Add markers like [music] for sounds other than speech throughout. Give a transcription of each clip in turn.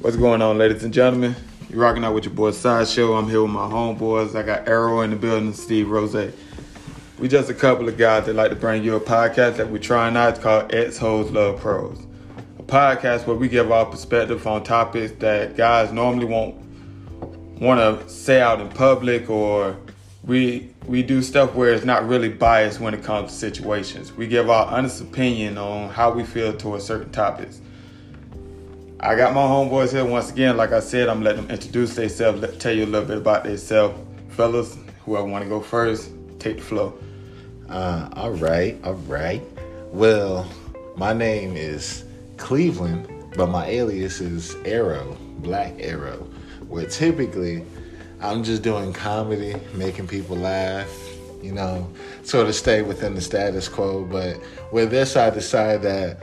What's going on, ladies and gentlemen? You're rocking out with your boy Sideshow. I'm here with my homeboys. I got Arrow in the building, Steve Rose. We just a couple of guys that like to bring you a podcast that we're trying out. It's called Ex Hoes Love Pros. A podcast where we give our perspective on topics that guys normally won't want to say out in public or we we do stuff where it's not really biased when it comes to situations. We give our honest opinion on how we feel towards certain topics. I got my homeboys here once again. Like I said, I'm letting them introduce themselves, let, tell you a little bit about themselves. Fellas, whoever want to go first, take the flow. Uh, all right, all right. Well, my name is Cleveland, but my alias is Arrow, Black Arrow, where typically I'm just doing comedy, making people laugh, you know, sort of stay within the status quo. But with this, I decided that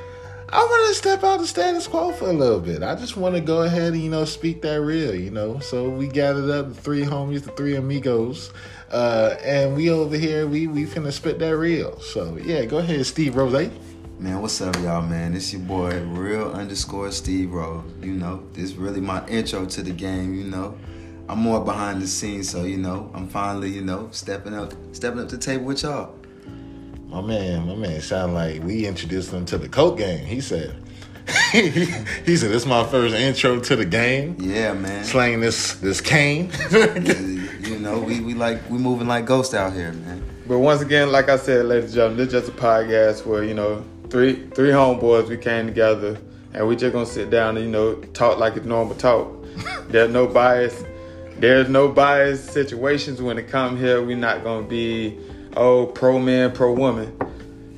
I want to step out the status quo for a little bit. I just want to go ahead and, you know, speak that real, you know. So we gathered up the three homies, the three amigos, uh, and we over here, we we finna spit that real. So yeah, go ahead, Steve Rose. Man, what's up, y'all, man? It's your boy, real underscore Steve Rose. You know, this really my intro to the game, you know. I'm more behind the scenes, so you know, I'm finally, you know, stepping up stepping up the table with y'all. My man, my man sound like we introduced him to the Coke game. He said, [laughs] he said, "This is my first intro to the game." Yeah, man. Slanging this this cane. [laughs] you know, we, we like we moving like ghosts out here, man. But once again, like I said, ladies and gentlemen, this is just a podcast where you know three three homeboys we came together and we just gonna sit down and you know talk like it's normal talk. [laughs] There's no bias. There's no bias situations when it come here. We're not gonna be oh pro man pro woman.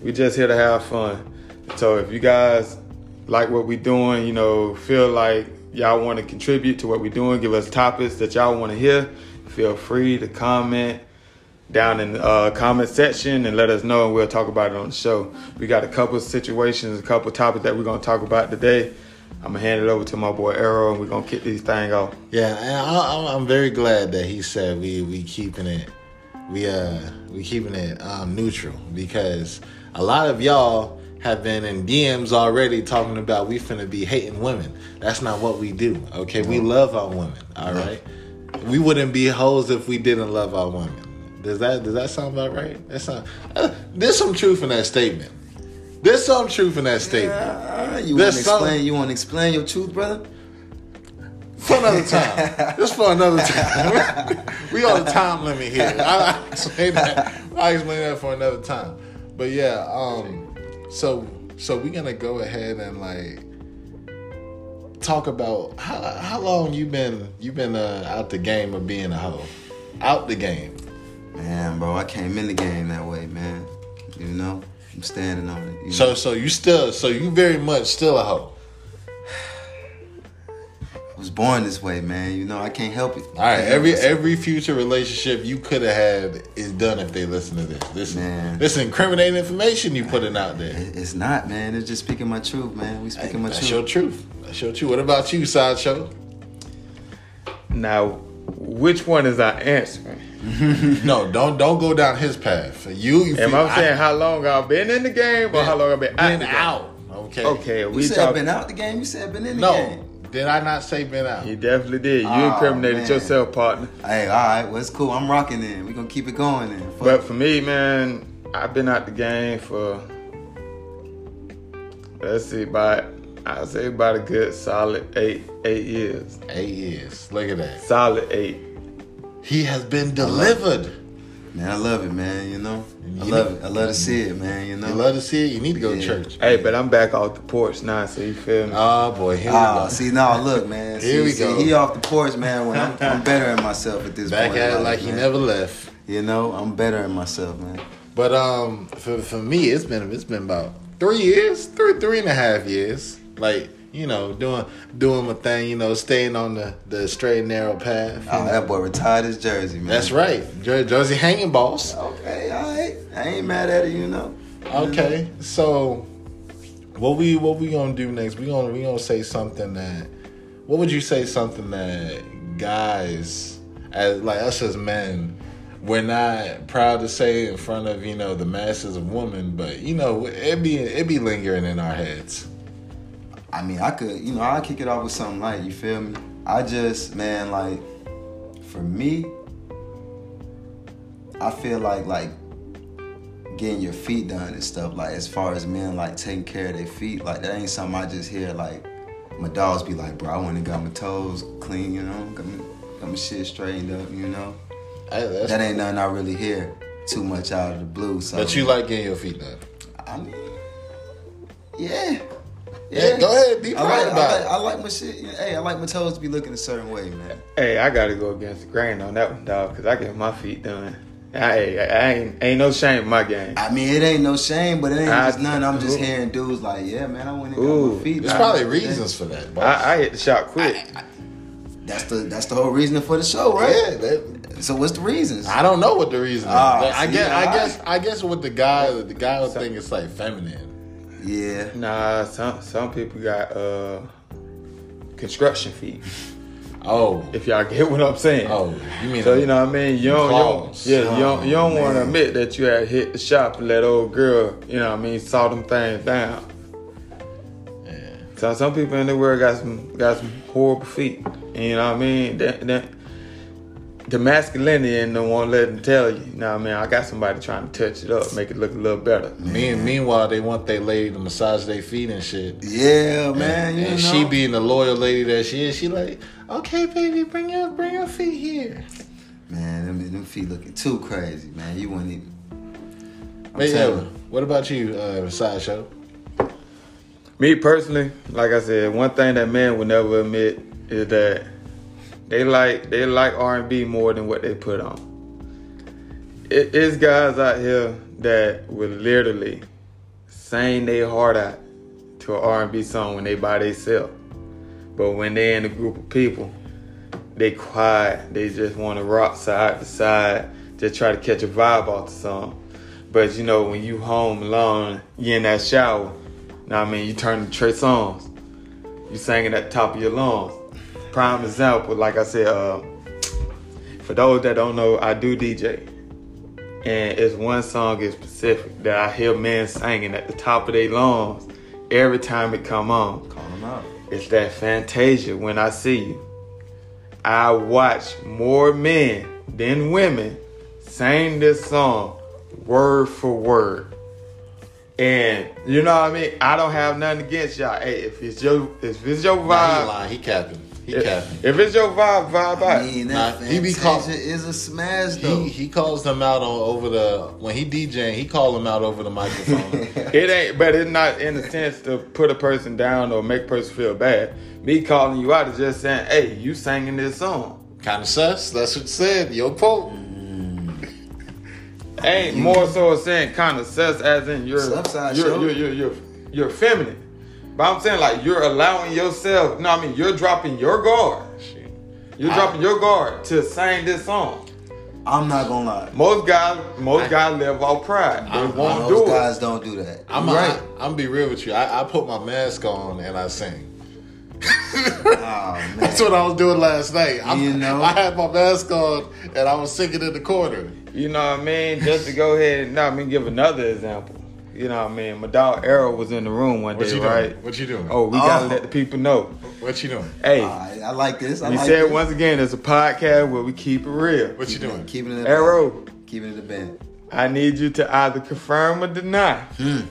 We just here to have fun. So if you guys like what we're doing, you know, feel like y'all want to contribute to what we're doing, give us topics that y'all want to hear, feel free to comment down in the uh, comment section and let us know and we'll talk about it on the show. We got a couple situations, a couple topics that we're going to talk about today. I'm gonna hand it over to my boy Arrow, and we're gonna kick these thing off. Yeah, and I, I'm very glad that he said we we keeping it, we uh we keeping it um, neutral because a lot of y'all have been in DMs already talking about we finna be hating women. That's not what we do. Okay, we love our women. All right, we wouldn't be hoes if we didn't love our women. Does that does that sound about right? That's not. Uh, there's some truth in that statement. There's some truth in that statement. Uh, you want to explain? You want to explain your truth, brother? For another time. [laughs] Just for another time. [laughs] we on a time limit here. I, I explain that. I explain that for another time. But yeah, um, so so we're gonna go ahead and like talk about how how long you been you been uh, out the game of being a hoe, out the game. Man, bro, I came in the game that way, man. You know, I'm standing on it. So know. so you still so you very much still a hoe. I was born this way, man. You know, I can't help it. All right, every every future relationship you could have had is done if they listen to this. This Man. this is incriminating information you putting out there. It's not, man. It's just speaking my truth, man. We speaking my That's truth. That's your truth. That's your truth. What about you, sideshow? Now, which one is our answer? [laughs] No, don't don't go down his path. You, you Am feel- I saying how long I've been in the game or how long I've been out? been the out? Okay. Okay, You we said talk. been out the game. You said I've been in the No, game. Did I not say been out? You definitely did. You Oh, incriminated man. yourself, partner. Hey, all right. Well, it's cool. I'm rocking then. We gonna keep it going then. Fuck. But for me, man, I've been out the game for let's see, about I'd say about a good solid eight eight years. Eight years. Look at that. Solid eight. He has been delivered. Man, I love it, man. You know, I love know- it. I love to see it, man. You know. You love to see it. You need to go to church. Hey, but I'm back off the porch now, so you feel me? Oh boy, here we Ah, go. see now, look, man. [laughs] Here see, we see, go. He off the porch, man. When I'm, I'm better at myself at this Back point. in at it life, like he man. never left. You know, I'm better at myself, man. But um, for for me, it's been it's been about three years, three three and a half years. Like you know, doing doing my thing. You know, staying on the the straight and narrow path. Oh, know. that boy retired his jersey, man. That's right, Jer- Jersey hanging boss. Okay, all right. I ain't mad at it, you know. Okay, so what we what we gonna do next? We gonna we gonna say something that. What would you say something that guys, as like us as men, we're not proud to say in front of you know the masses of women, but you know it be it be lingering in our heads. I mean, I could, you know, I kick it off with something light. You feel me? I just, man, like, for me, I feel like like getting your feet done and stuff. Like as far as men like taking care of their feet, like that ain't something I just hear. Like my dogs be like, bro, I went and got my toes clean, you know, got my, got my shit straightened up, you know. Hey, That ain't nothing I really hear too much out of the blue. So, but you like getting your feet done. I mean, yeah. Yeah, go ahead, be I like, about I like, it. I like my shit. Hey, I like my toes to be looking a certain way, man. Hey, I gotta go against the grain on that one, dog, because I get my feet done. Hey, I, I ain't ain't no shame in my game. I mean, it ain't no shame, but it ain't I- just nothing. I'm just Ooh. hearing dudes like, yeah, man, I went and got Ooh. my feet. There's done. probably reasons for that. boss. I, I hit the shot quick. That's the that's the whole reason for the show, right? Yeah, that- So what's the reasons? I don't know what the reason is. Ah, I see, guess, I alright. guess, I guess, with the guy, the guy would think it's like feminine. Yeah. Nah, some some people got uh construction feet. [laughs] Oh, If y'all get what I'm saying. oh, you mean So you know what I mean? You don't, you don't yeah, you don't, you don't Oh, want to admit that you had hit the shop and let old girl, you know what I mean, saw them things down. Yeah. So some people in the world got some got some horrible feet. And you know what I mean? That, that, the masculinity and the one want to let them tell you. You know what I mean? I got somebody trying to touch it up, make it look a little better. Me, meanwhile, they want their lady to massage their feet and shit. Yeah, man. and You and know. she being the loyal lady that she is, she like, okay, baby, bring your bring your feet here. man, them, them feet looking too crazy, man. You wouldn't even. I'm But yeah, what about you, uh, sideshow? Me personally, like I said, one thing that men would never admit is that they like they like R and B more than what they put on. It is guys out here that will literally sing their heart out to an R and B song when they by themselves, but when they in a group of people, they quiet. They just want to rock side to side, just try to catch a vibe off the song. But you know, when you home alone, you in that shower, Now I mean, you turn to Trey Songz. You singing at the top of your lungs. Prime example, like I said, uh, for those that don't know, I do DJ. And it's one song in specific that I hear men singing at the top of their lungs every time it come on. Call them out. It's that Fantasia when I see you. I watch more men than women sing this song word for word. And you know what I mean? I don't have nothing against y'all. Hey, if it's your if it's your Nah, he vibe, lying. He capping. He if, if it's your vibe, vibe I out. mean, Nah, he be Fantasia call- is a smash though. He he calls them out on over the when he DJing. He call them out over the microphone. [laughs] [laughs] It ain't, but it's not in the sense to put a person down or make a person feel bad. Me calling you out is just saying, hey, you singing this song. kind of sus. That's what you said. Your quote. Ain't more so saying kind of sus as in you're Upside you're, you're, you're, you're, you're feminine. But I'm saying like you're allowing yourself, no, I mean you're dropping your guard. You're I- dropping your guard to sing this song. I'm not gonna lie. Most guys, most guys live off pride. They I'm- won't Those do it. guys don't do that. I'm You right. right. I, am be real with you. I, I put my mask on and I sing. Oh man. [laughs] That's what I was doing last night. I'm, You know? I had my mask on and I was singing in the corner. You know what I mean? Just to go ahead and not me give another example. You know what I mean? My dog Arrow was in the room one What day, you doing? right? What you doing? Oh, we gotta Oh. let the people know. What you doing? Hey, Alright, I like this. I we like said this. once again, it's a podcast where we keep it real. What you doing? Keeping it in Arrow, Keeping it a band. I need you to either confirm or deny. Hmm.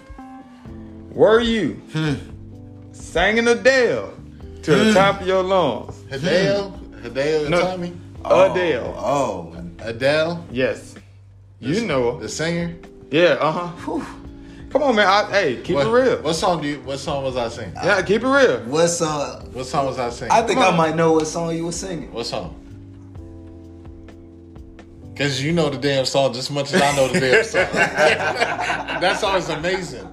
Were you singing Adele to Hmm. the top of your lungs? Adele, Adele, and No. Tommy? Adele. Oh. Adele? Yes. You know. The singer? Yeah, uh huh. Come on, man. I, hey, keep what, it real. What song do you what song was I singing? yeah, keep it real. What song? What song was I singing? I think I might know what song you were singing. What song? Cause you know the damn song just as much as I know the damn song. [laughs] that song is amazing.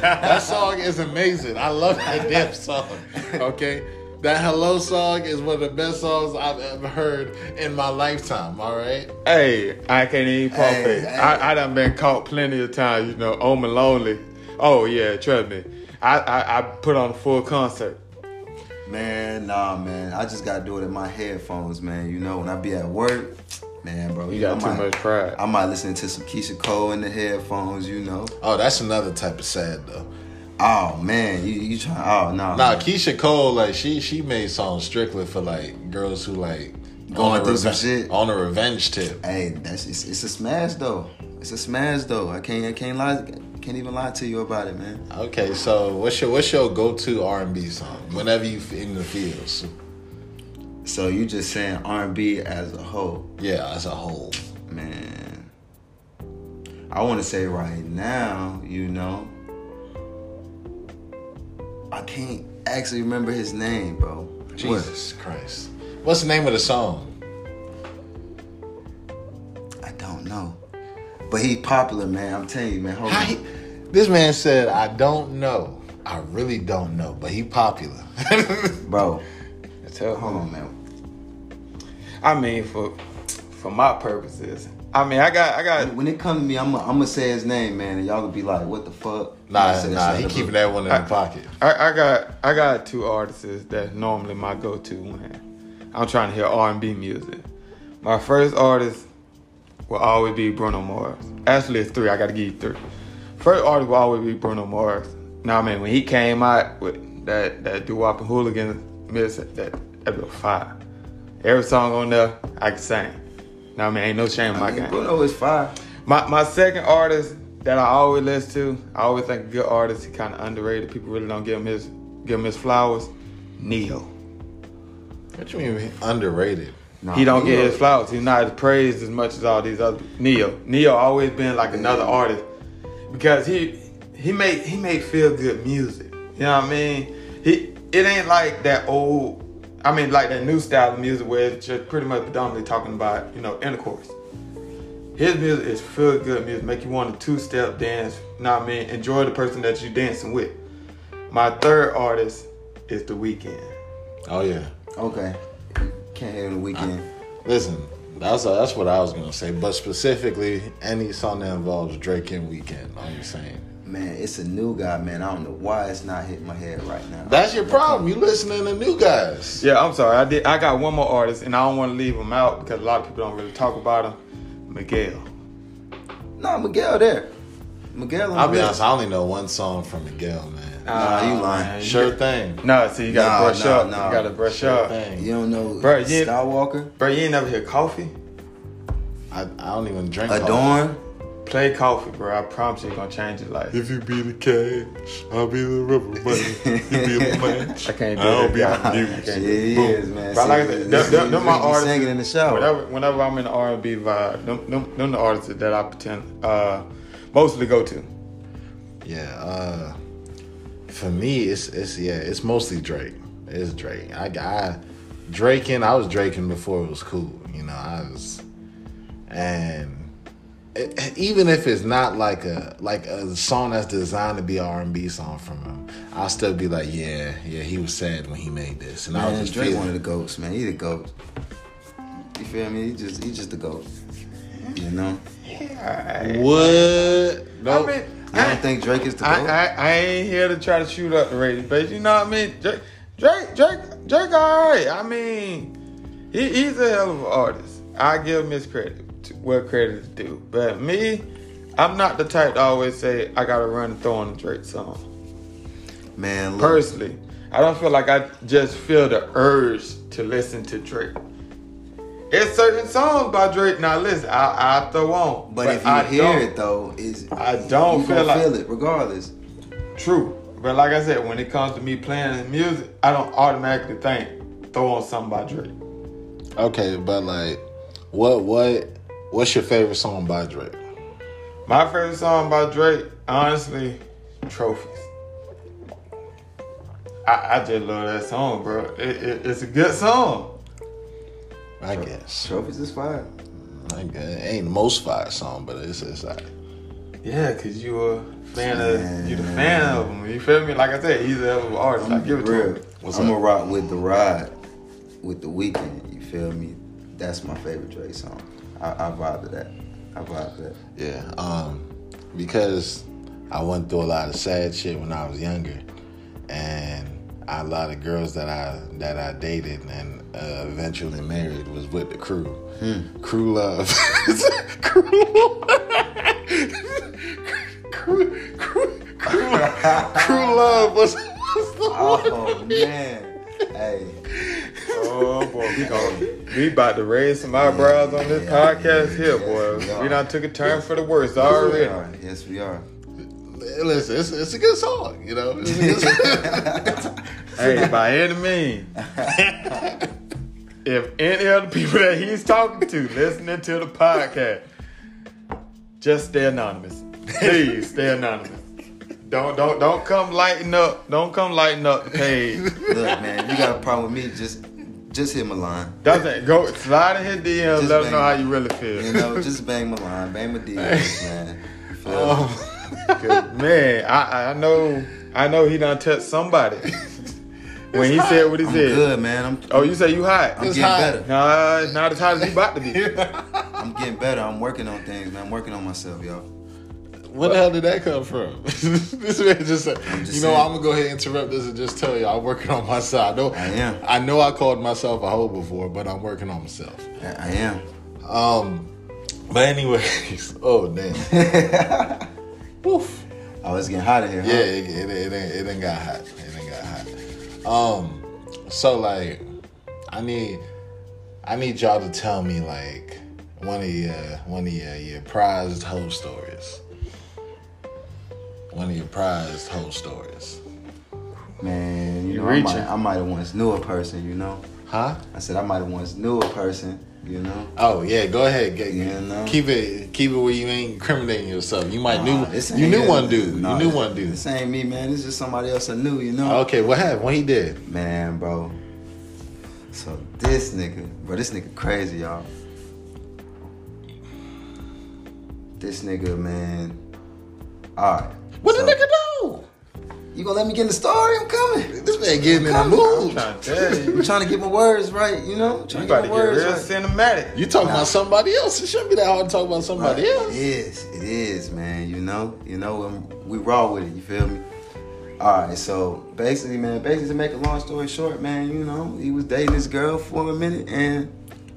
That song is amazing. I love that damn song. Okay, that "Hello" song is one of the best songs I've ever heard in my lifetime. All right, Hey, I can't even pump Hey, it. hey. I, I done been caught plenty of times, you know, on my lonely. Oh yeah, trust me. I, I, I put on a full concert. Man, nah, man. I just gotta do it in my headphones, man. You know, when I be at work, man, bro. You got I too might- much pride. I might listen to some Keyshia Cole in the headphones, you know. oh, that's another type of sad though. Oh man, you you trying? Oh no. Nah, man. Keyshia Cole, like she she made songs strictly for like girls who like Going through some shit. on a revenge tip. Hey, that's it's, it's a smash though. It's a smash though. I can't I can't lie. Can't even lie to you about it, man. Okay, so what's your what's your go to R and B song whenever you in the fields? So you just saying R&B as a whole, Yeah, as a whole. man. I want to say right now, you know, I can't actually remember his name, bro. What? Jesus Christ. What's the name of the song? I don't know, but he's popular, man. I'm telling you, man. Hold How on. he- this man said, "I don't know. I really don't know, but he popular." [laughs] bro. Tell Hold on, man. I mean, for for my purposes, I mean, I got I got When it comes to me, I'm gonna I'm gonna say his name, man, and y'all gonna be like, "What the fuck?" nah, I nah, he keeping that one in the pocket. I, I got I got two artists that normally my go to when I'm trying to hear R and B music. My first artist will always be Bruno Mars. Actually, it's three. I got to give you three. First artist will always be Bruno Mars. Now, I mean, when he came out with that that doo wop and hooligan miss that that was fire. Every song on there, I can sing. Now, I mean, ain't no shame in my I mean, game. Bruno is fire. My my second artist that I always listen to, I always think a good artist, he kind of underrated. People really don't give him his give him his flowers. Ne-Yo. What you mean underrated? Nah, he don't get his flowers. He's not as praised as much as all these other Ne-Yo. Ne-Yo always been like another artist because he he made he made feel good music. You know what I mean? He it ain't like that old. I mean, like that new style of music where it's just pretty much predominantly talking about you know intercourse. His music is feel good music, make you want to two step dance. You know what I mean? Enjoy the person that you're dancing with. My third artist is The Weeknd. Oh yeah. Okay. Can't hear the Weeknd. Listen, that's that's what I was gonna say. But specifically, any song that involves Drake and Weeknd. I'm just saying. Man, it's a new guy, man. I don't know why it's not hitting my head right now. That's your problem. You listening to new guys. Yeah, I'm sorry. I did. I got one more artist, and I don't want to leave him out because a lot of people don't really talk about him. Miguel. No, Miguel there. Miguel I'll be honest. I only know one song from Miguel, man. Nah, you lying. man, sure thing. No, see, you gotta Nah, brush nah, up. nah. You gotta brush Sure up. thing. You don't know Bro, you- Skywalker? Bro, you ain't never hear coffee? I, I don't even drink. coffee. Adorn? Play coffee, bro. I promise you, it's gonna change your life. If you be the cash, I'll be the rubber money. [laughs] You be the match. I can't do I'll be Yeah, the I music. Yeah, do he Boom. is, man. But like I See, said, this- them, them, them my nigga be artists. singing in the shower. Whenever, whenever I'm in the R&B vibe, them, them, them the artists that I pretend uh, mostly go to. Yeah. Uh, for me, it's it's yeah, it's mostly Drake. It's Drake. I I Draking. I was Draking before it was cool. You know, I was, and it, even if it's not like a like a song that's designed to be an R and B song from him, I'll still be like, yeah, yeah, he was sad when he made this, and I was Man, just Drake feeling one of the goats, man. He the goat. You feel me? He just he just the goat. You know? Yeah, what? I No, mean, You don't think Drake is the I, goat? I, I ain't here to try to shoot up the ratings, but you know what I mean? Drake, Drake, Drake, Drake alright. I mean, he, he's a hell of an artist. I give him his credit, to, what credit is due. But me, I'm not the type to always say I gotta run and throw on a Drake song. man, look, Personally, I don't feel like I just feel the urge to listen to Drake. It's certain songs by Drake. Now listen, I I throw on, but, if you I hear it though, is I don't you feel like- feel it regardless. True. But like I said, when it comes to me playing music, I don't automatically think throw on something by Drake. okay, but like, what what what's your favorite song by Drake? My favorite song by Drake, honestly, Trophies. I, I just love that song, bro. It, it, it's a good song. I guess. Trophies is fire. I guess. It ain't the most fire song, but it's it's like Yeah, cause you a fan of Man. you the fan of him. You feel me? Like I said, he's a hell of an artist. I give it to him. What's I'm up? gonna rock with the ride, with the Weeknd. You feel me? That's my favorite Drake song. I, I vibe to that. I vibe to that. yeah. Um, because I went through a lot of sad shit when I was younger, and a lot of girls that I that I dated and uh, eventually married was with the crew. Crew love. [laughs] [laughs] crew. crew. Crew. Crew. Crew [laughs] love was. was the Oh man. Hey. Oh boy, we going we about to raise some eyebrows on this Yeah. podcast here, Yes, boy. we done took a turn for the worse We already. are. Yes, we are. Listen, it's, it's a good song, you know. It's a good song. [laughs] Hey, by any means. if any of the people that he's talking to listening to the podcast, just stay anonymous. Please stay anonymous. Don't don't don't come lighten up. Don't come lighten up the page. [laughs] Look, man, you got a problem with me? Just, just hit my line. Doesn't go slide in his DM. Just let him know how you really feel. You know, just bang my line, bang my DMs, [laughs] man. You feel me? Oh. 'Cause, [laughs] man, I I know I know he done touched somebody. when he said what he I'm said. good, man. I'm, Oh, you say you hot? I'm It's getting hot. better. Nah, it's not as hot as he about to be. I'm getting better. I'm working on things, man. I'm working on myself, y'all. Where the hell did that come from? [laughs] this man just said, just you know, saying. I'm gonna go ahead and interrupt this and just tell you I'm working on myself. I know, I am. I know, I called myself a hoe before, but I'm working on myself. I, I am. Um, but anyways, [laughs] oh damn, [laughs] Woof. Oh, it's getting hot in here, huh? Yeah, it, it, it, ain't, it ain't got hot. It ain't got hot. Um, so like, I need, I need y'all to tell me like one of your one of your, your prized hoe stories. One of your prized hoe stories. Man, you You know, I might, reaching. I might have once knew a person, you know. Huh? I said I might have once knew a person, you know. Oh yeah, go ahead. Get, Yeah, no. Keep it keep it where you ain't incriminating yourself. You might Nah, knew you knew it. one dude. Nah, you knew one dude. This ain't me, man. This is somebody else I knew, you know. Okay, what happened? What he did? Man, bro. So this nigga, bro, this nigga crazy, y'all. This nigga, man. Alright. What so, the nigga do? You gonna let me get in the story? I'm coming. This man getting in the Come I'm trying to tell you. I'm [laughs] trying to get my words right, you know? You Trying about to my get words real right. cinematic. You talking about somebody else? It shouldn't be that hard to talk about somebody Right. else. It is. It is, man. You know. You know. um, we raw with it. You feel me? All right. So basically, man. Basically, to make a long story short, man. You know, he was dating this girl for a minute, and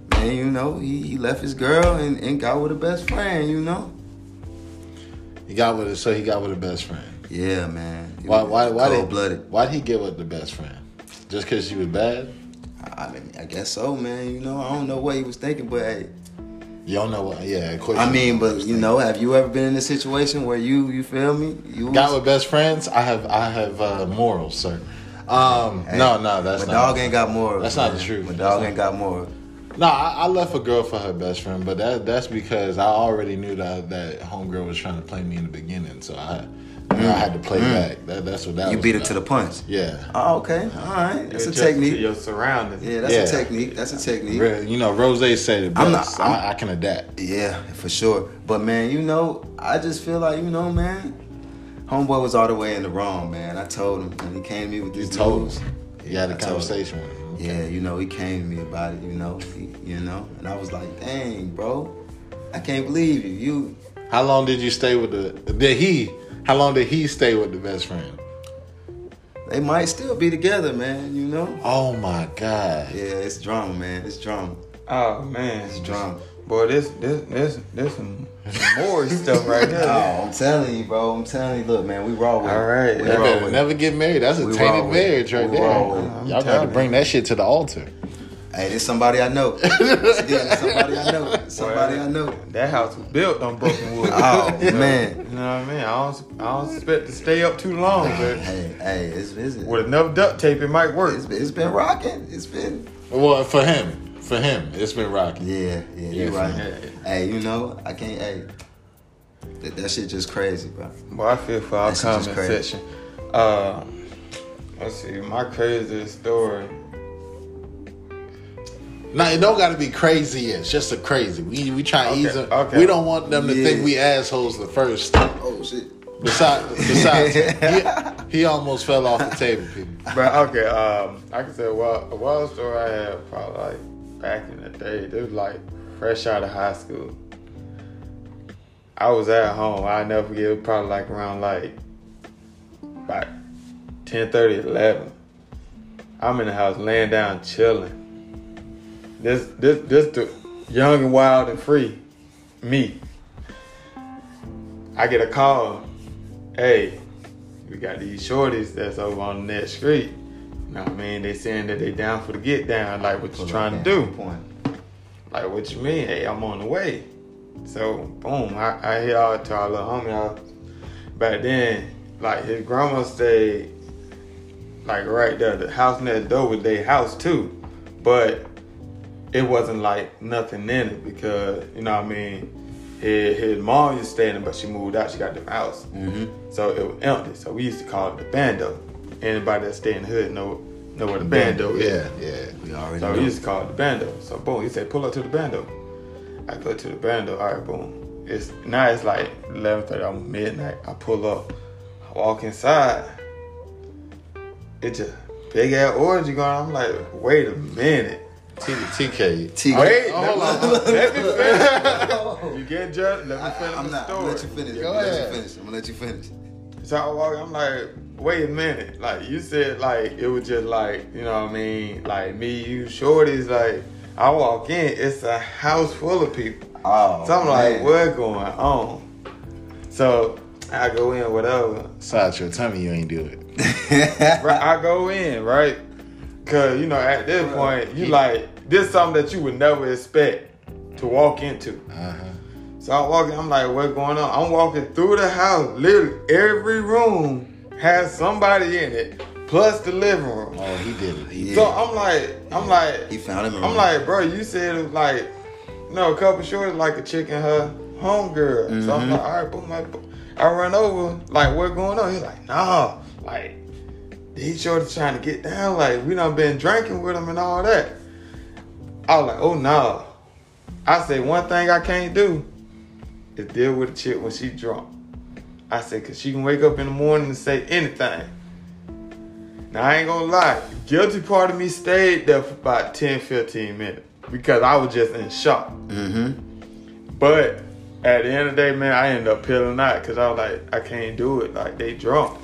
man, you know, he, he left his girl and, and got with a best friend. You know. He got with it, so he got with a best friend. Yeah, man. He Why? Why? Why did? cold-blooded. Why'd he get with the best friend? Just because she was bad? I I mean, I guess so, man. You know, I don't know what he was thinking, but hey, You don't know what? Yeah, of course. I mean, don't know what but you know, have you ever been in a situation where you, you feel me? You got with best friends. I have. I have uh, morals, sir. Um, Hey, no, no, that's my not. dog ain't got more. That's not the truth. My dog ain't got more. No, I, I left a girl for her best friend, but that that's because I already knew that that homegirl was trying to play me in the beginning, so I I had to play back. That, that's what that Mm. You was beat it to the punch. Yeah. Oh, okay. All right. That's a Adjust to technique. Your surroundings. Yeah, that's Yeah. a technique. That's a technique. Re- You know, Rose said it I'm not- I'm- I, I can adapt. Yeah, for sure. But man, you know, I just feel like, you know, man, homeboy was all the way in the wrong, man. I told him and he came to me with You this told news. him. You had a I conversation with him. Yeah, you know, he came to me about it, you know, he, you know, and I was like, dang, bro, I can't believe you. You, How long did you stay with the? Did he? How long did he stay with the best friend? they might still be together, man. You know. Oh my god! Yeah, it's drama, man. It's drama. Oh man, It's drama. Boy, this this this this some more stuff right [laughs] here. Oh, I'm telling you, bro. I'm telling you. Look, man, we raw with. All right. We Yeah, Never, raw with never get married. That's a We tainted raw with it. marriage right We there. raw with it. I'm Y'all got to bring that shit to the altar. Hey, this somebody I know. [laughs] yeah, somebody I know. Somebody I know. That house was built on broken wood. Oh man. [laughs] You know what I mean? I don't, I don't expect to stay up too long, but Hey, hey, it's, it's, with enough duct tape, it might work. it's, it's been rocking. It's been. Well, for him, for him, it's been rocking. Yeah, yeah, you're Yeah, right. yeah. Hey, you know, I can't. Hey, that, that shit just crazy, bro. Boy, I feel for our That shit just crazy. section. Uh, let's see, my craziest story. Now it don't got to be crazy. It's just a crazy. We we try to Okay, ease them. okay. We don't want them to Yeah. think we assholes the first. Oh shit. Besides, [laughs] besides, he, [laughs] he almost fell off the table, people. But okay, um, I can say a wild, a wild story I had probably like back in the day. It was like fresh out of high school. I was at home. I never forget. It was probably like around like about 10, 30, 11. I'm in the house laying down chilling. This this this the young and wild and free me. I get a call. Hey, we got these shorties that's over on next street. You know what I mean? They saying that they down for the get down, like what you trying to do. Point. Like what you mean? Hey, I'm on the way. So boom, I, I hit out to our little homie out. Back then, like his grandma stayed like right there. The house next door was their house too. But it wasn't like nothing in it because, you know what I mean, his, his mom used to stay in it, but she moved out, she got a different house. Mm-hmm. So it was empty. So we used to call it the bando. Anybody that stay in the hood know know where the bando is. Yeah, yeah. We already So know. we used to call it the bando. So boom, he said, pull up to the bando. I go to the bando. All right, boom. It's now it's like eleven thirty, almost midnight. I pull up, I walk inside. It just big ass orgy going. on. I'm like, wait a minute. T- TK. T- Wait, Oh, hold let, on. me, let me [laughs] finish. Oh. You get judged. Let me I, finish am the not. I'm story. gonna let you finish. Go I'm gonna let ahead. you finish. I'm gonna let you finish. So I walk, I'm like, wait a minute. Like you said, like it was just like, you know what I mean? Like me, you, shorties, like I walk in, it's a house full of people. Oh, So I'm like, man. what going on? So I go in, whatever. Sideshow, tell me you ain't do it. [laughs] Right, I go in, right? Cause you know, at this point, you like this is something that you would never expect to walk into. Uh-huh. So I'm walking, I'm like, what's going on? I'm walking through the house. Literally, every room has somebody in it, plus the living room. Oh, he did it. He Yeah. So I'm like, I'm like, He found him. I'm like, bro, you said it was like, you know, a couple shorts like a chick and her homegirl. So I'm mm-hmm. like, all right, boom, I, I run over, like, what going on? He's like, nah, like, these shorties trying to get down, like, we done been drinking with him and all that. I was like, oh no. I said, one thing I can't do is deal with a chick when she drunk. I said, cause she can wake up in the morning and say anything. Now I ain't gonna lie, guilty part of me stayed there for about 10, 15 minutes because I was just in shock. Mm-hmm. But at the end of the day, man, I ended up peeling out because I was like, I can't do it. Like they drunk.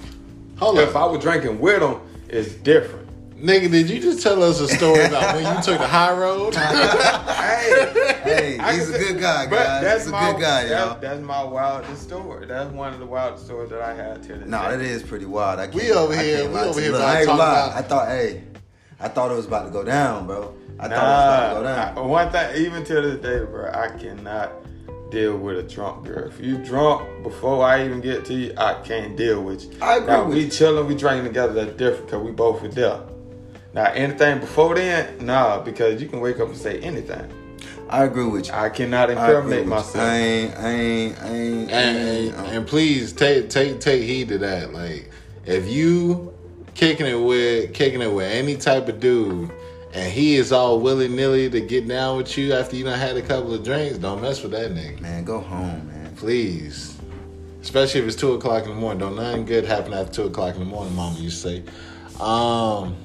Hold on. If up. I was drinking with them, it's different. Nigga, did you just tell us a story about when you took the high road? [laughs] hey, Hey, he's a good guy, guys. That's He's a my, good guy, that- y'all. That's my wildest story. That's one of the wildest stories that I had to this day. No, day. it is pretty wild. I can't, We over I here- we over here Look, I ain't lie. I thought, hey, I thought it was about to go down, bro. I Nah, thought it was about to go down. I- one thing, even to this day, bro, I cannot deal with a drunk girl. If you drunk before I even get to you, I can't deal with you. I agree now, with we you. chilling, we drinking together, that's different because we both were there. Now, anything before then, nah, because you can wake up and say anything. I agree with you. I cannot I incriminate with you. myself. I ain't, I ain't, I ain't, I and, ain't. and, and please take take take heed to that. Like, if you kicking it with kicking it with any type of dude, and he is all willy nilly to get down with you after you done had a couple of drinks, don't mess with that nigga. man, go home, man. Please. Especially if it's two o'clock in the morning. Don't nothing good happen after two o'clock in the morning, mama used to say. Um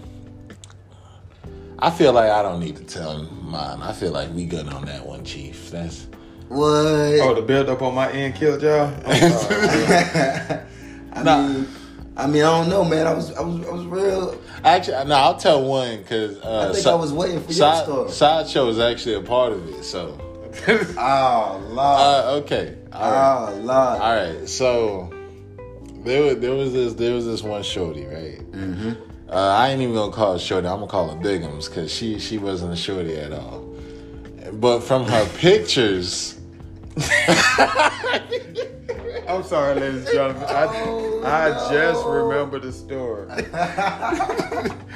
I feel like I don't need to tell mine. I feel like we good on that one, Chief. That's What? Oh, the build up on my end killed y'all? [laughs] I'm sorry. I Nah. mean, I mean, I don't know, man. I was, I was, I was real. actually no. I'll tell one because uh, I think si- I was waiting for your side, story. sideshow is actually a part of it. So, [laughs] Oh Lord. uh, okay, all right, oh Lord. all right. So there was there was this there was this one shorty, right? Mm-hmm. Uh, I ain't even gonna call her shorty. I'm gonna call her Biggums because she she wasn't a shorty at all. But from her [laughs] pictures, [laughs] I'm sorry, ladies and gentlemen. I, Oh, I just no. remember the story. [laughs]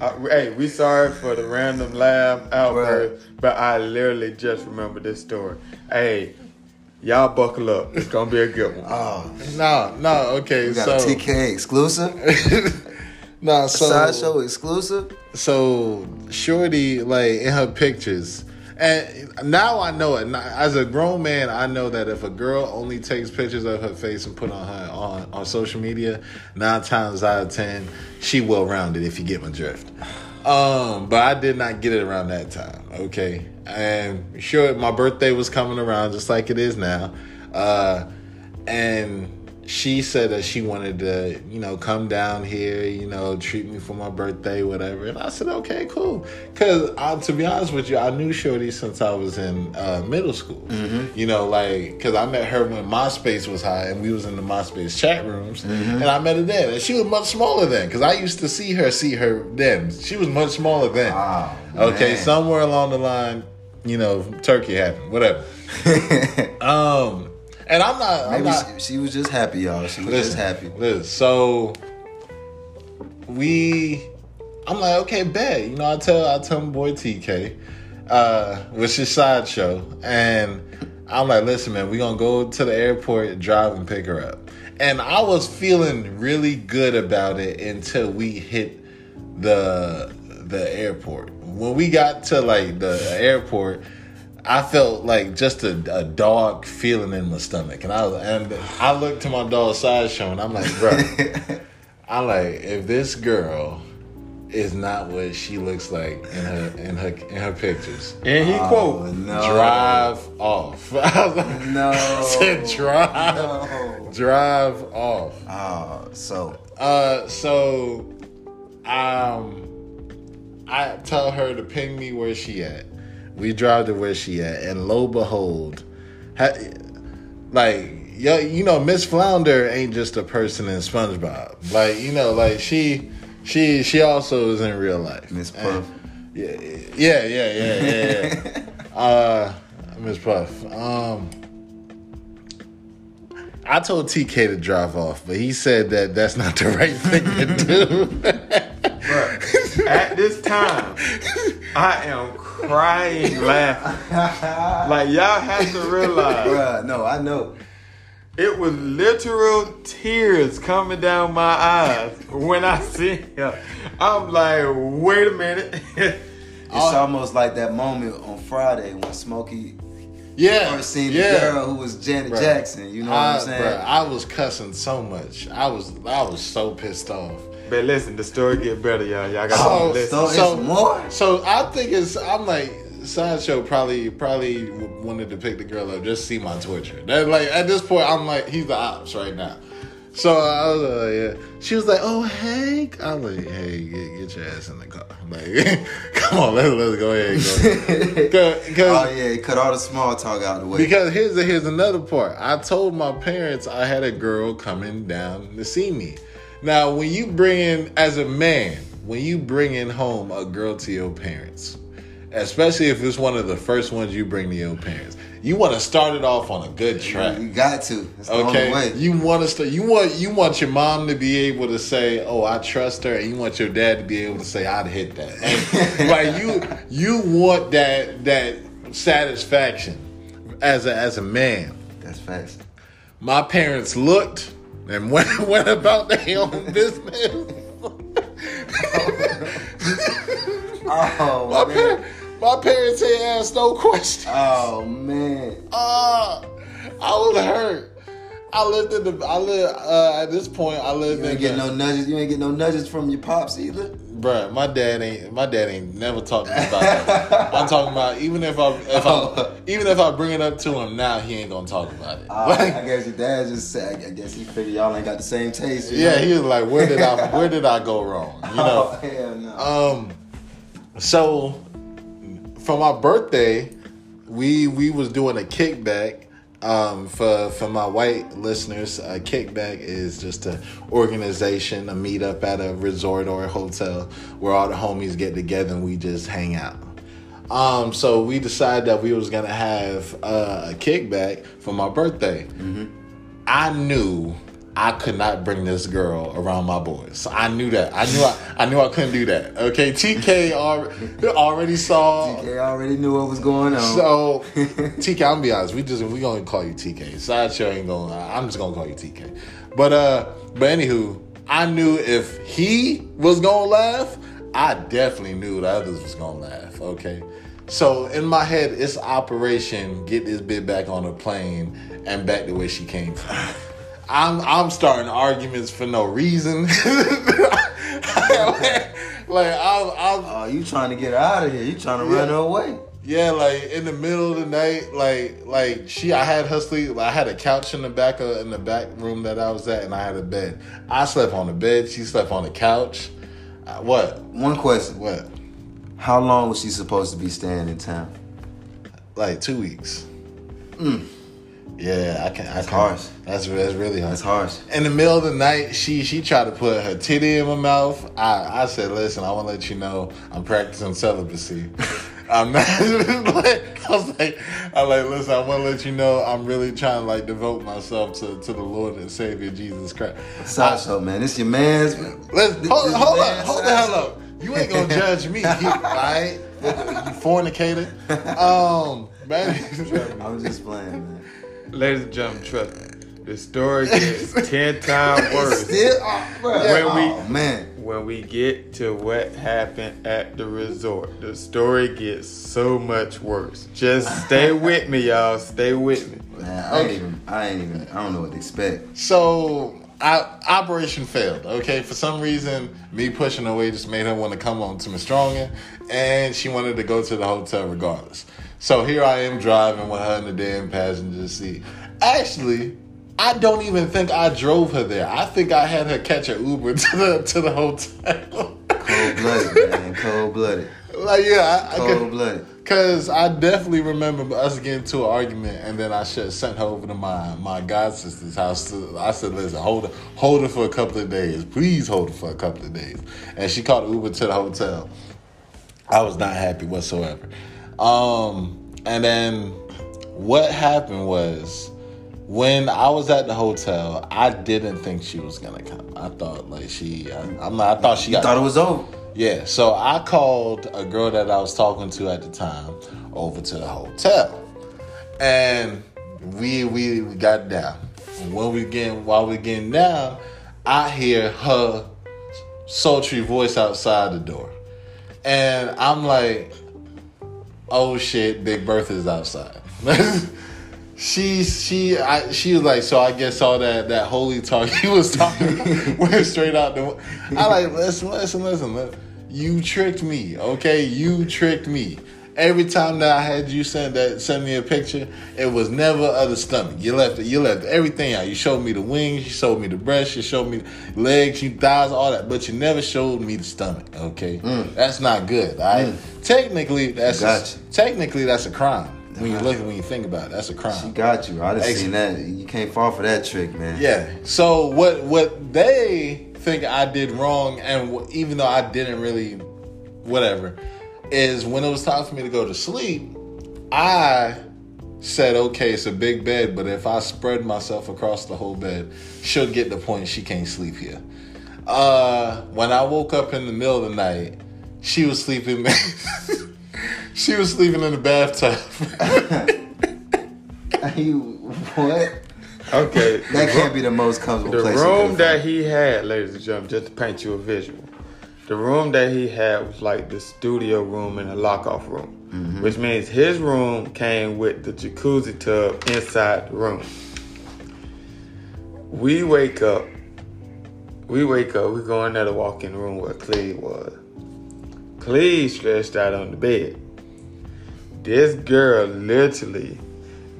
Uh, hey, we sorry for the random laugh outburst, but I literally just remember this story. Hey, y'all buckle up. It's gonna be a good one. Oh, no, no, okay, we got so a TK exclusive, no, so sideshow exclusive. so shorty like in her pictures. And now i know it. As a grown man i know that if a girl only takes pictures of her face and put on her on, on social media nine times out of ten she will round it if you get my drift. Um but i did not get it around that time okay? And sure my birthday was coming around just like it is now. Uh and she said that she wanted to, you know, come down here, you know, treat me for my birthday, whatever. And I said, okay, cool. Because to be honest with you, I knew Shorty since I was in uh, middle school. You know, like, because I met her when MySpace was high and we was in the MySpace chat rooms. And I met her then. And she was much smaller then because I used to see her, see her then. She was much smaller then. Wow, okay, somewhere along the line, you know, turkey happened, whatever. [laughs] um, and I'm not, I'm Maybe not, she, she was just happy, y'all. She was just happy. Listen, so we, I'm like, okay, bet. You know, I tell I tell my boy TK, uh, which is sideshow, and I'm like, listen, man, we gonna go to the airport, drive and pick her up. And I was feeling really good about it until we hit the the airport. When we got to like the airport, I felt like just a, a dog feeling in my stomach, and I and I looked to my dog sideshow, and I'm like, bro, [laughs] I'm like, if this girl is not what she looks like in her in her in her pictures, And he Oh, quote, no. drive off. [laughs] I was like, No. I [laughs] said drive, No. drive off. Oh, so Uh, so, um, I tell her to ping me where she at. We drive to where she at, and lo behold, ha, like yo, you know, Miss Flounder ain't just a person in SpongeBob. Like you know, like she, she, she also is in real life. Miss And- Puff. yeah, yeah, yeah, yeah, yeah. yeah. [laughs] uh, Miss Puff. Um, I told TK to drive off, but he said that that's not the right thing to [laughs] do. Bruh, at this time, [laughs] I am crying laughing. Like y'all have to realize [laughs] Bruh, no, I know. it was literal tears coming down my eyes when I see him. I'm like, wait a minute. It's almost like that moment on Friday when Smokey yeah, first seen yeah. the girl who was Janet Bruh. Jackson. You know what I, I'm saying? bruh, I was cussing so much. I was, I was so pissed off. But listen, the story get better, y'all. Y'all got Oh, to listen. so it's So- more. So I think it's. I'm like sideshow probably probably wanted to pick the girl up just see my torture. That like at this point I'm like he's the ops right now. So I was like, yeah. She was like, "Oh, Hank." I'm like, "Hey, get, get your ass in the car." I'm [laughs] like, [laughs] come on, let's let's go ahead. and Go. [laughs] Cause, Oh yeah, cut all the small talk out of the way. because here's here's another part. I told my parents I had a girl coming down to see me. Now, when you bring in as a man, when you bring in home a girl to your parents, especially if it's one of the first ones you bring to your parents, you want to start it off on a good track. you got to. It's the only Okay, way. you want to start. You want you want your mom to be able to say, "Oh, I trust her," and you want your dad to be able to say, "I'd hit that." [laughs] And, like you, you want that that satisfaction as a as a man. That's fast. My parents looked and went [laughs] went about their own [laughs] business. Oh my, man. par- my parents ain't asked no question. Oh man. Uh, I was hurt. I lived in the. I live uh, at this point. I lived You in ain't get the, no nudges. You ain't get no nudges from your pops either. Bruh, my dad ain't. My dad ain't never talked to me about that. I'm talking about even if I if I [laughs] even if I bring it up to him now, he ain't gonna talk about it. Uh, Like, I guess your dad just said. I guess he figured y'all ain't got the same taste. you yeah, know? he was like, where did I [laughs] where did I go wrong? You know. Oh hell no. Um, so for my birthday, we we was doing a kickback. Um, for for my white listeners, a kickback is just a organization, a meetup at a resort or a hotel where all the homies get together and we just hang out. Um, so we decided that we was gonna have uh, a kickback for my birthday. I knew I could not bring this girl around my boys. I knew that. I knew I, I knew I couldn't do that. Okay, TK already, already saw. TK already knew what was going on. So [laughs] TK, I'm gonna be honest. We just we gonna call you TK. Sideshow ain't gonna. I'm just gonna call you TK. But uh, but anywho, I knew if he was gonna laugh, I definitely knew the others was gonna laugh. Okay. So in my head, it's operation get this bit back on the plane and back to where she came from. I'm I'm starting arguments for no reason. [laughs] like I'm, I'm Oh, you trying to get out of here? You trying to run her away? Yeah, like in the middle of the night, like like she, I had her sleep. I had a couch in the back of in the back room that I was at, and I had a bed. I slept on the bed. She slept on the couch. Uh, what? One question. What? How long was she supposed to be staying in town? Like two weeks. Yeah, I can. I That's can, harsh. That's that's really harsh. That's harsh. In the middle of the night, she she tried to put her titty in my mouth. I I said, listen, I want to let you know I'm practicing celibacy. [laughs] I'm not [laughs] like I was like I like listen. I want to let you know I'm really trying to like devote myself to, to the Lord and Savior Jesus Christ. Sasha, man, this your man's. Let's This- hold, hold man up, hold the hell up. You ain't gonna judge me, [laughs] right? You fornicator. Um, man. I'm just playing, man. Ladies and gentlemen, trust me. The story gets [laughs] ten times worse Still, oh. When we- oh, man. when we get to what happened at the resort. The story gets so much worse. Just [laughs] stay with me, y'all. Stay with me. Man, I ain't even. I ain't even. I don't know what to expect. So I, operation failed. Okay, for some reason, me pushing away just made her want to come on to me stronger, and she wanted to go to the hotel regardless. So here I am driving with her in the damn passenger seat. Actually, I don't even think I drove her there. I think I had her catch an Uber [laughs] to the to the hotel. Cold blooded, man. Cold blooded. like yeah, I, Cold blooded. Cause I definitely remember us getting into an argument, and then I should sent her over to my my god sister's house. I said, "Listen, hold her, hold her for a couple of days. Please hold her for a couple of days." And she called Uber to the hotel. I was not happy whatsoever. Um, and then what happened was when I was at the hotel, I didn't think she was gonna come. I thought like she, I, I'm not. I thought she You got thought it was over. yeah, so I called a girl that I was talking to at the time over to the hotel, and we we, we got down. And when we getting while we getting down, I hear her sultry voice outside the door, and I'm like, "Oh shit, Big Bertha's outside." [laughs] She she I, she was like so I guess all that that holy talk [laughs] he was talking went straight out the I like listen listen listen li- you tricked me okay? You tricked me every time that I had you send that send me a picture it was never of the stomach. You left it you left everything out. You showed me the wings you showed me the breast you showed me the legs you thighs all that but you never showed me the stomach okay? Mm. That's not good all right? Mm. Technically that's a, technically that's a crime. When you look at when you think about it that's a crime. She got you. I done Ex- seen that. You can't fall for that trick, man. yeah. So what what they think I did wrong, and even though I didn't really, whatever, is when it was time for me to go to sleep, I said, okay, it's a big bed, but if I spread myself across the whole bed, she'll get the point she can't sleep here. Uh, when I woke up in the middle of the night, she was sleeping. [laughs] she was sleeping in the bathtub. [laughs] You what? Okay. That can't be the most comfortable The place. you room that he had, ladies and gentlemen, just to paint you a visual, the room that he had was like the studio room and a lock-off room, Mm-hmm. which means his room came with the jacuzzi tub inside the room. We wake up. We wake up. We go in there to walk in the room where Cleve was. Cleve stretched out on the bed. This girl literally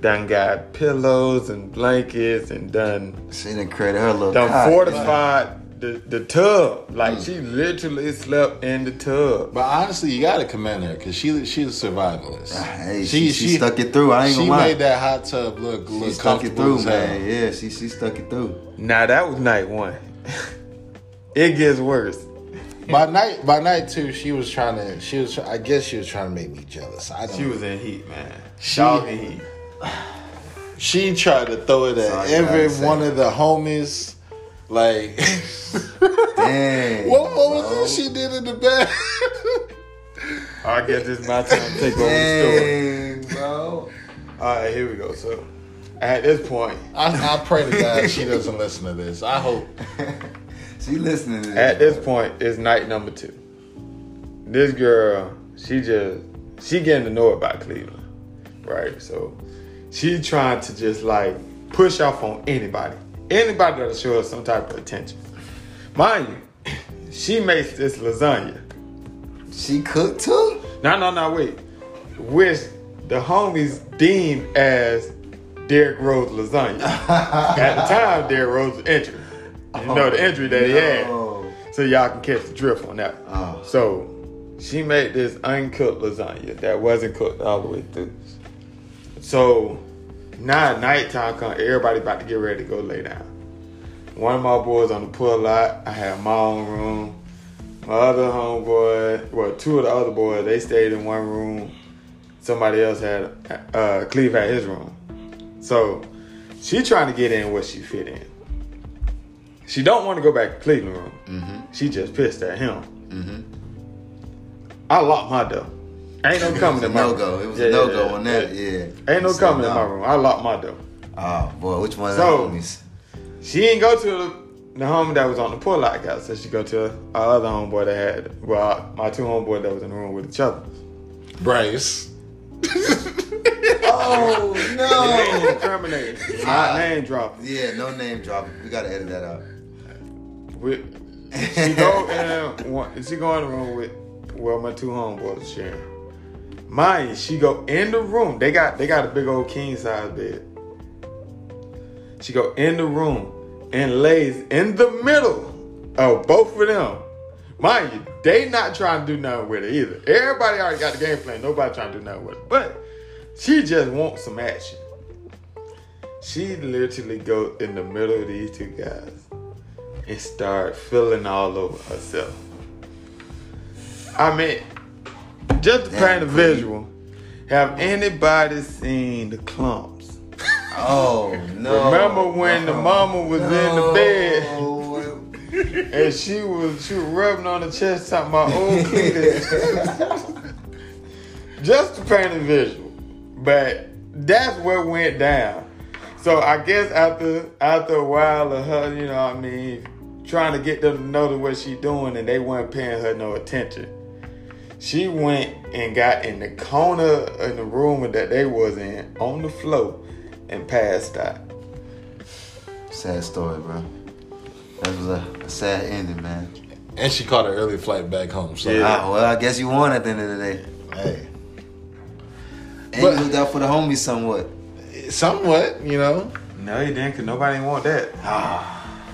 done got pillows and blankets and done She done created her little. done fortified the, the tub. Like mm. she literally slept in the tub. But honestly, you gotta commend her because she she's a survivalist. Hey, she, she, stuck it through. I ain't she gonna lie. She made that hot tub look she look stuck it comfortable through, man. Yeah, she she stuck it through. Now that was night one. [laughs] it gets worse. By night, by night two, she was trying to. She was. I guess she was trying to make me jealous. I don't. She was in heat, man. She- Doggy heat. [sighs] She tried to throw it at Sorry, every one of the homies. Like, Dang. [laughs] what, what was it she did in the bed? I guess it's my time to take over the story. Bro. All right, here we go. So at this point, I, I pray to God she doesn't listen to this. I hope. [laughs] She listening to this. at this point, it's night number two. This girl, she just she getting to know about Cleveland, right? So she trying to just like push off on anybody, anybody that'll show her some type of attention. Mind you, [coughs] she makes this lasagna. She cooked too. No, no, no, wait. which the homies deemed as Derrick Rose lasagna. [laughs] At the time, Derrick Rose was injured. You know the oh, injury that he had. So y'all can catch the drift on that. Oh. So she made this uncooked lasagna that wasn't cooked all the way through. So now at nighttime come, everybody about to get ready to go lay down. One of my boys on the pool lot, I had my own room. My other homeboy, well, two of the other boys, they stayed in one room. Somebody else had, uh, Cleve had his room. So she trying to get in where she fit in. She don't want to go back to Cleveland room. Mm-hmm. She just pissed at him. Mm-hmm. I locked my door. Ain't no It coming in my no room. go. It was Yeah, a no yeah, go yeah. on that. Yeah. Ain't no You said coming in my room. I locked my door. Oh boy, which one of So- the homies? She ain't go to the, the home that was on the pull lot house. So she go to our other homeboy that had, well, my two homeboys that was in the room with each other. Bryce. [laughs] Oh Name no. incriminating. [laughs] Ah. Not name dropping. yeah, no name dropping. We gotta edit that out. We- She go [laughs] in, one- she go in the room with, well, my two homeboys sharing. You, she go in the room. They got they got a big old king size bed. She go in the room and lays in the middle of both of them. Mind you, they not trying to do nothing with it either. Everybody already got the game plan. Nobody trying to do nothing with it. But she just wants some action. She literally go in the middle of these two guys and start feeling all over herself. I mean, just to paint a visual, have anybody seen the Klumps? Oh no. Remember when the oh, mama was in the bed [laughs] and she was she was rubbing on the chest talking about oh, old cleavage? [laughs] just to paint a visual. But that's what went down. So I guess after after a while of her, you know what I mean, trying to get them to know what she doing and they weren't paying her no attention. She went and got in the corner in the room that they was in on the floor and passed out. Sad story, bro. That was a, a sad ending, man. And she caught an early flight back home. So Yeah. Ah, well, I guess you won at the end of the day. hey. And But- you looked out for the homies somewhat. Somewhat, you know. No, you didn't, cause nobody want that. Ah,